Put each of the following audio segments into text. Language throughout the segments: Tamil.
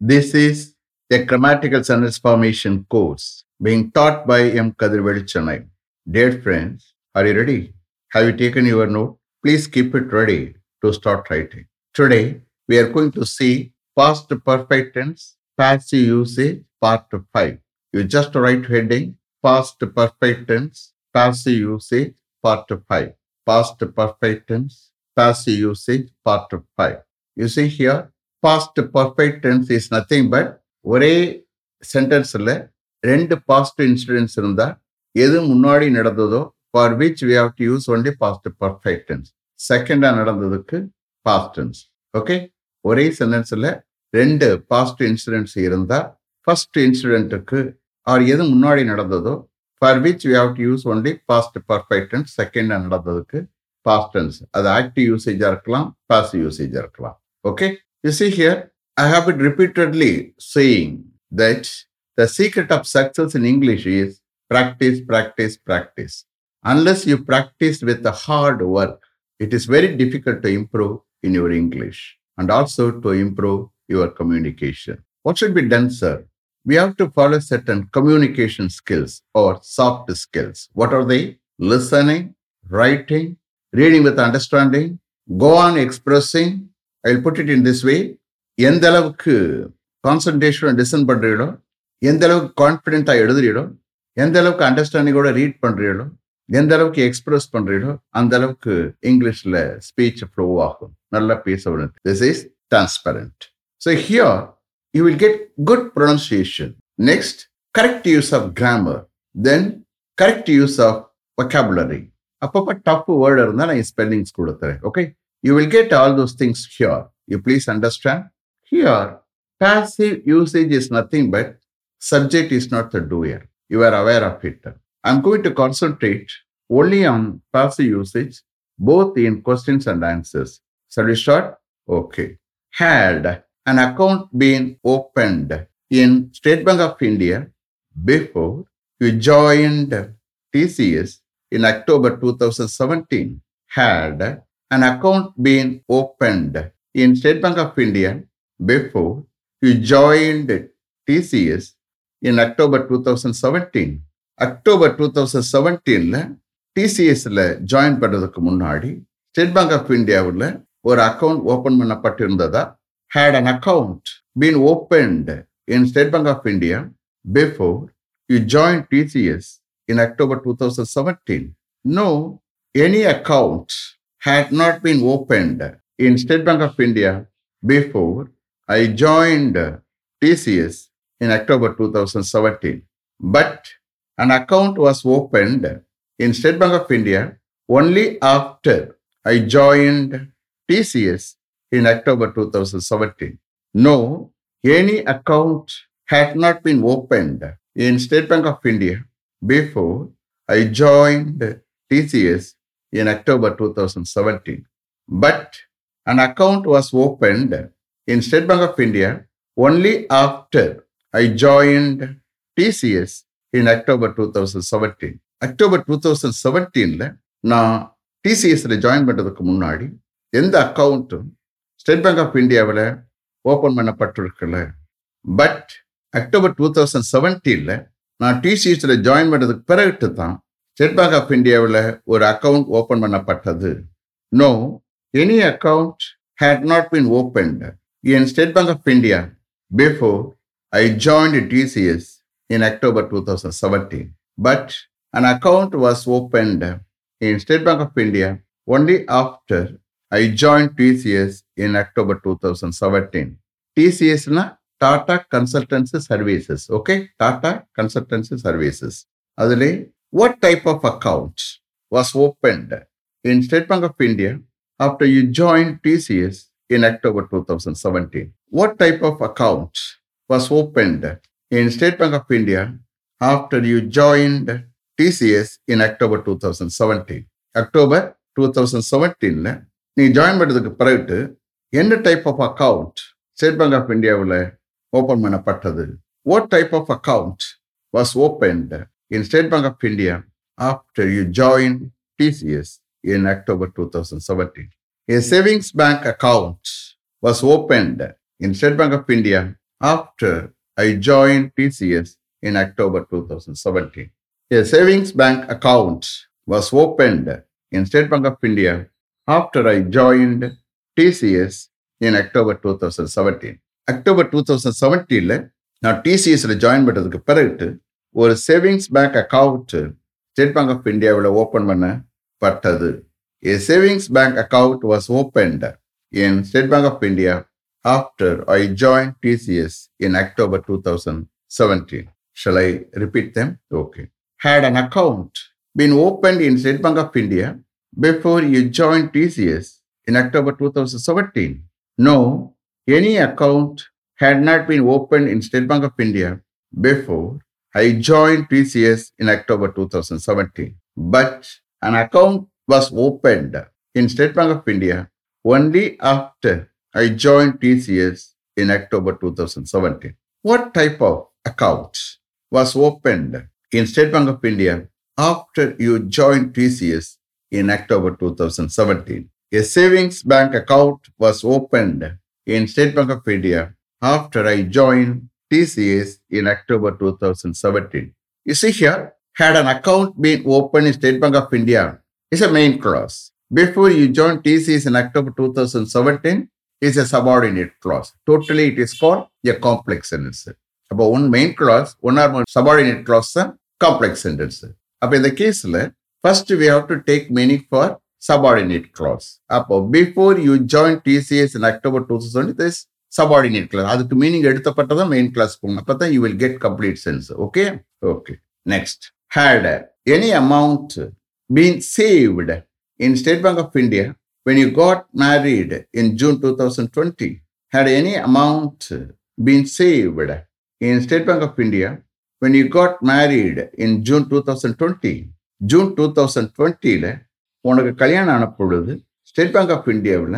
This is the grammatical sentence formation course being taught by M. Kadirveli Chennai. Dear friends, are you ready? Have you taken your note? Please keep it ready to start writing. Today, we are going to see past perfect tense, passive usage, part 5. You just write heading, past perfect tense, passive usage, part 5. Past perfect tense, passive usage, part 5. You see here, past perfect tense is nothing but ஒரே சென்டென்ஸில் ரெண்டு பாஸ்ட் இன்சிடென்ட்ஸ் இருந்தால் எது முன்னாடி நடந்ததோ for which we have to use only past perfect tense செகண்டாக நடந்ததுக்கு பாஸ்ட் டென்ஸ் ஓகே ஒரே சென்டென்ஸில் ரெண்டு பாஸ்ட் இன்சிடென்ட்ஸ் இருந்தால் ஃபர்ஸ்ட் இன்சிடென்ட்டுக்கு ஆர் எது முன்னாடி நடந்ததோ for which we have to use only past perfect tense செகண்டாக நடந்ததுக்கு பாஸ்ட் டென்ஸ் அது ஆக்டிவ் யூசேஜாக இருக்கலாம் பாசிவ் யூசேஜாக இருக்கலாம். Okay You see here, I have been repeatedly saying that the secret of success in English is practice, practice, practice. Unless you practice with the hard work, it is very difficult to improve in your English and also to improve your communication. What should be done, sir? We have to follow certain communication skills or soft skills. What are they? Listening, writing, reading with understanding, go on expressing, I'll put it in this way எந்த அளவுக்கு கான்சன்ட்ரேஷன் டிசன் பண்றீங்களோ எந்த அளவுக்கு கான்ஃபிடென்ட்டாக எழுதுறீங்களோ எந்த அளவுக்கு அண்டர்ஸ்டாண்டிங்கோட ரீட் பண்றீங்களோ எந்த அளவுக்கு எக்ஸ்பிரஸ் பண்ணுறீங்களோ அந்த அளவுக்கு இங்கிலீஷ்ல ஸ்பீச் ஃப்ளோ ஆகும். நல்லா பேச this is transparent so here you will get good pronunciation next correct use of grammar then correct use of vocabulary அப்பப்போ டஃப் வேர்டு இருந்தால் நான் ஸ்பெல்லிங்ஸ் கொடுத்துறேன். Okay You will get all those things here. You please understand? Here, passive usage is nothing but subject is not the doer. You are aware of it. I'm going to concentrate only on passive usage, both in questions and answers. Shall we start? Okay. Had an account been opened in State Bank of India before you joined TCS in October 2017, had an account been opened in State Bank of India before you joined TCS in October 2017. October two thousand செவன்டீன்ல டிசிஎஸ்ல join பண்றதுக்கு முன்னாடி ஸ்டேட் பேங்க் ஆஃப் இந்தியாவில் ஒரு அக்கௌண்ட் ஓபன் பண்ணப்பட்டிருந்ததா had an account been opened in State Bank of India before you join TCS in October two thousand seventeen no any account had not been opened in State Bank of India before I joined TCS in October 2017. But an account was opened in State Bank of India only after I joined TCS in October 2017. No, any account had not been opened in State Bank of India before I joined TCS in October 2017. But an account was opened in State Bank of India only after I joined TCS in October 2017. October two thousand செவன்டீனில் நான் டிசிஎஸ்ல ஜாயின் பண்ணுறதுக்கு முன்னாடி எந்த அக்கௌண்ட்டும் ஸ்டேட் பேங்க் ஆஃப் இந்தியாவில் ஓப்பன் பண்ணப்பட்டிருக்கல பட் அக்டோபர் டூ தௌசண்ட் செவன்டீனில் நான் டிசிஎஸ்ல ஜாயின் பண்ணுறதுக்கு பிறகு தான் ஸ்டேட் பேங்க் ஆஃப் இந்தியாவில் ஒரு அக்கௌண்ட் ஓப்பன் பண்ணப்பட்டது no any account had not been opened in State Bank of India before I joined TCS in October two thousand seventeen but an account was opened in State Bank of India only after I join TCS in October two thousand seventeen டிசிஎஸ்னா Tata Consultancy Services okay Tata Consultancy Services அதுலேயே what type of account was opened in State Bank of India after you joined TCS in October 2017. What type of account was opened in State Bank of India after you joined TCS in October 2017? October 2017ல நீ ஜாயின் பண்ணதுக்கு பிறகு என்ன type of account State Bank of இந்தியாவில் ஓப்பன் பண்ணப்பட்டது what type of account was opened in State Bank of India after you join TCS in October 2017. A savings bank account was opened in State Bank of India after I joined TCS in October 2017. A savings bank account was opened in State Bank of India after I joined TCS in October 2017. October two thousand செவன்டீனில் நான் டிசிஎஸ்ல ஜாயின் பண்ணுறதுக்கு பிறகு ஒரு savings bank account State Bank of இந்தியாவில் ஓப்பன் பண்ணப்பட்டது. A savings bank account was opened in State Bank of India after I join TCS in October two thousand seventeen shall I repeat them okay had an account been opened in State Bank of India before you joined TCS in October 2017? No, any account had not been opened in State Bank of India before I joined TCS in October 2017. But an account was opened in State Bank of India only after I joined TCS in October 2017. What type of account was opened in State Bank of India after you joined TCS in October 2017. A savings bank account was opened in State Bank of India after I joined TCS in October 2017. You see here, had an account been opened in State Bank of India is a main clause. Before you joined TCS in October 2017 is a subordinate clause. Totally, it is called a complex sentence. அப்போ one main clause one or subordinate clause தான் காம்ப்ளெக்ஸ் சென்டென்ஸ் அப்போ இந்த கேஸில் first we have to take meaning for subordinate clause அப்போ before you join TCS in October two thousand this Subordinate clause அதுக்கு மீனிங் எடுத்தப்பட்டதான் மெயின் கிளாஸ் போகணும். அப்போ தான் you will get complete sense okay okay next had any amount been saved in State Bank of India when you got married in June 2020, had any amount been saved in State Bank of India when you got married in June 2020? June two thousand டுவெண்ட்டியில் உனக்கு கல்யாணம் ஆன பொழுது ஸ்டேட் பேங்க் ஆஃப் இந்தியாவில்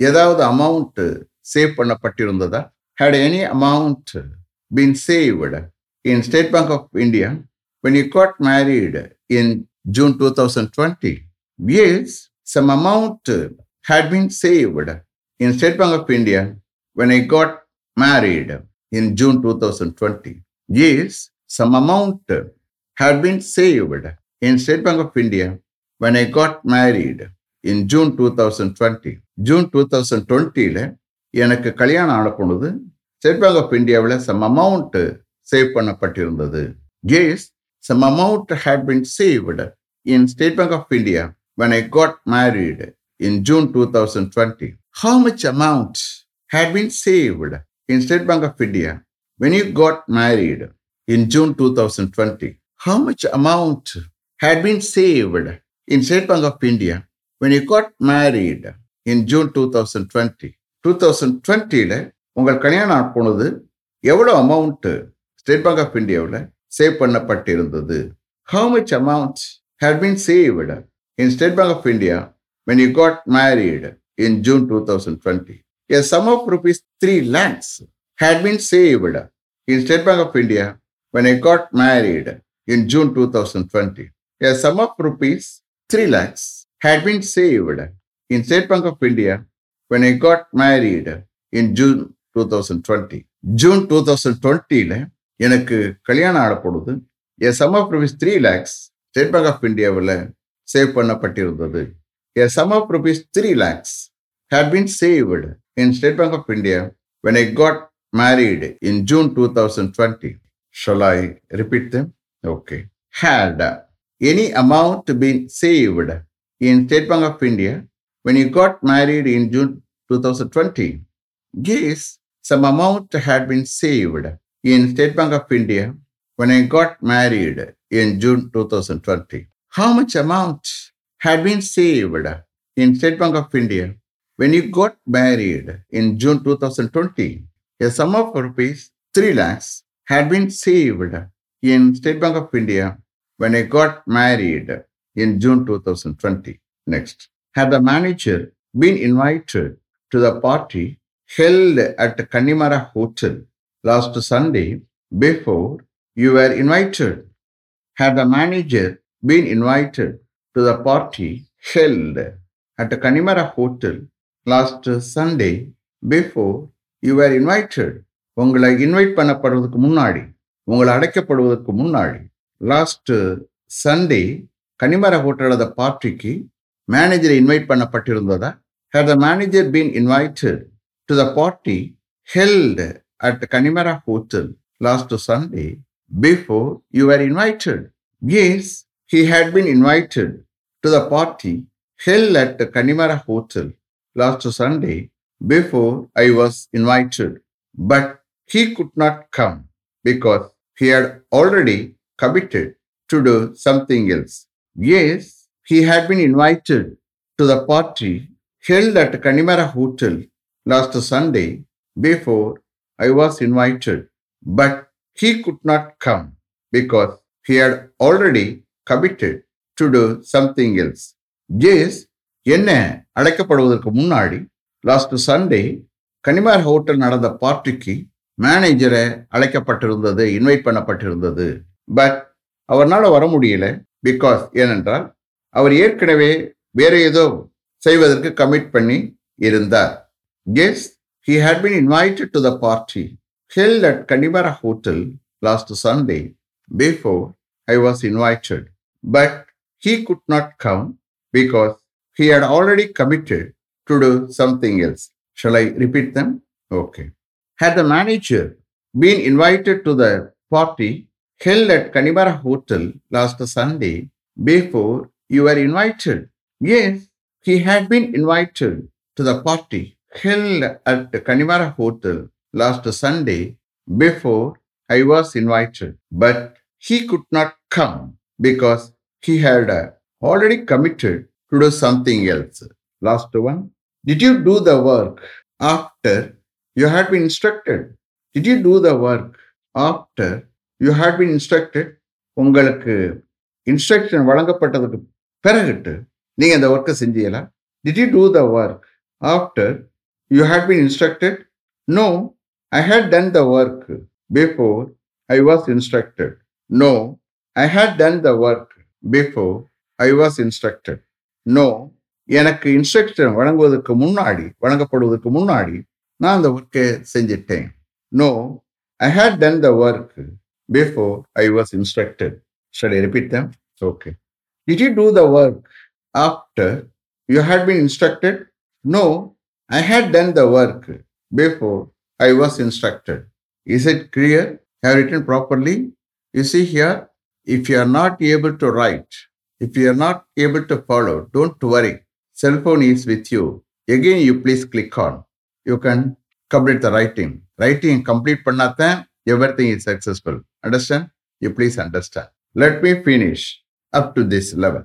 ஏதாவது amount save பண்ணப்பட்டிருந்ததா had any amount been saved in State Bank of India when you got married in June 2020? Yes, some amount had been saved in State Bank of India when I got married in June 2020. Yes, some amount had been saved in State Bank of India when I got married in June 2020. June 2020ல எனக்கு கல்யாணம் ஆனப்பொழுது ஸ்டேட் பேங்க் ஆஃப் இந்தியாவில் சம் அமௌண்ட்டு சேவ் பண்ணப்பட்டிருந்தது ஜேஸ் some amount had been saved in State Bank of India when I got married in June two thousand twenty how much amount had been saved in State Bank of India when you got married in June two thousand twenty how much amount had been saved in State Bank of India when you got married in June two thousand twenty two thousand டுவெண்ட்டியில் உங்கள் கல்யாணம் நாட்பொழுது எவ்வளோ அமௌண்ட்டு ஸ்டேட் பேங்க் ஆஃப் இந்தியாவில் save பண்ணப்பட்டிருந்தது how much amount had been saved in State Bank of India when you got married in June two thousand twenty a sum of rupees three lakhs had been saved in State Bank of India when I got married in June 2020, a sum of rupees 3 lakhs had been saved in State Bank of India when in June two thousand twenty June two thousand டுவென்டில எனக்கு கல்யாணம் ஆடப்படுது பொழுது an sum of rupees three lakhs State Bank of இந்தியாவில் save பண்ணப்பட்டிருந்தது an sum of rupees three lakhs had been saved in State Bank of India when I got married in June two thousand twenty shall I repeat them okay had any amount been saved in State Bank of India when you got married in June 2020? Yes, some amount had been saved in State Bank of India when I got married in June 2020. How much amount had been saved in State Bank of India when you got married in June 2020? A sum of rupees 3 lakhs had been saved in State Bank of India when I got married in June 2020. Next, had the manager been invited to the party held at Kannimara Hotel last Sunday before you were invited? Had the manager been invited to the party held at the Kannimara Hotel last Sunday before you were invited? உங்களை இன்வைட் பண்ணப்படுவதற்கு முன்னாடி உங்களை அடைக்கப்படுவதற்கு முன்னாடி லாஸ்ட் சண்டே கனிமர ஹோட்டலோட பார்ட்டிக்கு மேனேஜரை இன்வைட் பண்ணப்பட்டிருந்ததா had the manager been invited to the party held at the Kanimara Hotel last Sunday before you were invited? Yes, he had been invited to the party held at the Kanimara Hotel last Sunday before I was invited, but he could not come because he had already committed to do something else. Yes, he had been invited to the party held at Kanimara Hotel last Sunday before I was invited, but he could not come because he had already committed to do something else ஜேஸ் என்ன அழைக்கப்படுவதற்கு முன்னாடி லாஸ்ட் சண்டே கனிமார் ஹோட்டல் நடந்த பார்ட்டிக்கு மேனேஜரை அழைக்கப்பட்டிருந்தது இன்வைட் பண்ணப்பட்டிருந்தது பட் அவர்னால் வர முடியல பிகாஸ் ஏனென்றால் அவர் ஏற்கனவே வேற ஏதோ செய்வதற்கு கமிட் பண்ணி இருந்தார் guess he had been invited to the party held at Connemara hotel last Sunday before I was invited but he could not come because he had already committed to do something else shall I repeat them okay had the manager been invited to the party held at Kanibara Hotel last Sunday before you were invited? Yes, he had been invited to the party held at Kanibara Hotel last Sunday before I was invited, but he could not come because he had uh, already committed to do something else. Last one. Did you do the work after you had been instructed? Did you do the work after you had been instructed? உங்களுக்கு இன்ஸ்ட்ரக்ஷன் வழங்கப்பட்டதுக்கு பிறகுட்டு நீங்கள் அந்த ஒர்க்கை செஞ்சீங்களா did you do the work after you had been instructed no I had done the work before I was instructed no I had done the work before I was instructed no எனக்கு இன்ஸ்ட்ரக்ஷன் வழங்குவதற்கு முன்னாடி வழங்கப்படுவதற்கு முன்னாடி நான் அந்த ஒர்க்கை செஞ்சிட்டேன். No I had done the work before I was instructed shall I repeat them okay did you do the work after you had been instructed? No, I had done the work before I was instructed. Is it clear? Have written properly? You see here, if you are not able to write, if you are not able to follow, don't worry. Cell phone is with you. Again, you please click on. You can complete the writing. Writing complete pannatham, everything is successful. Understand? You please understand. Let me finish up to this level.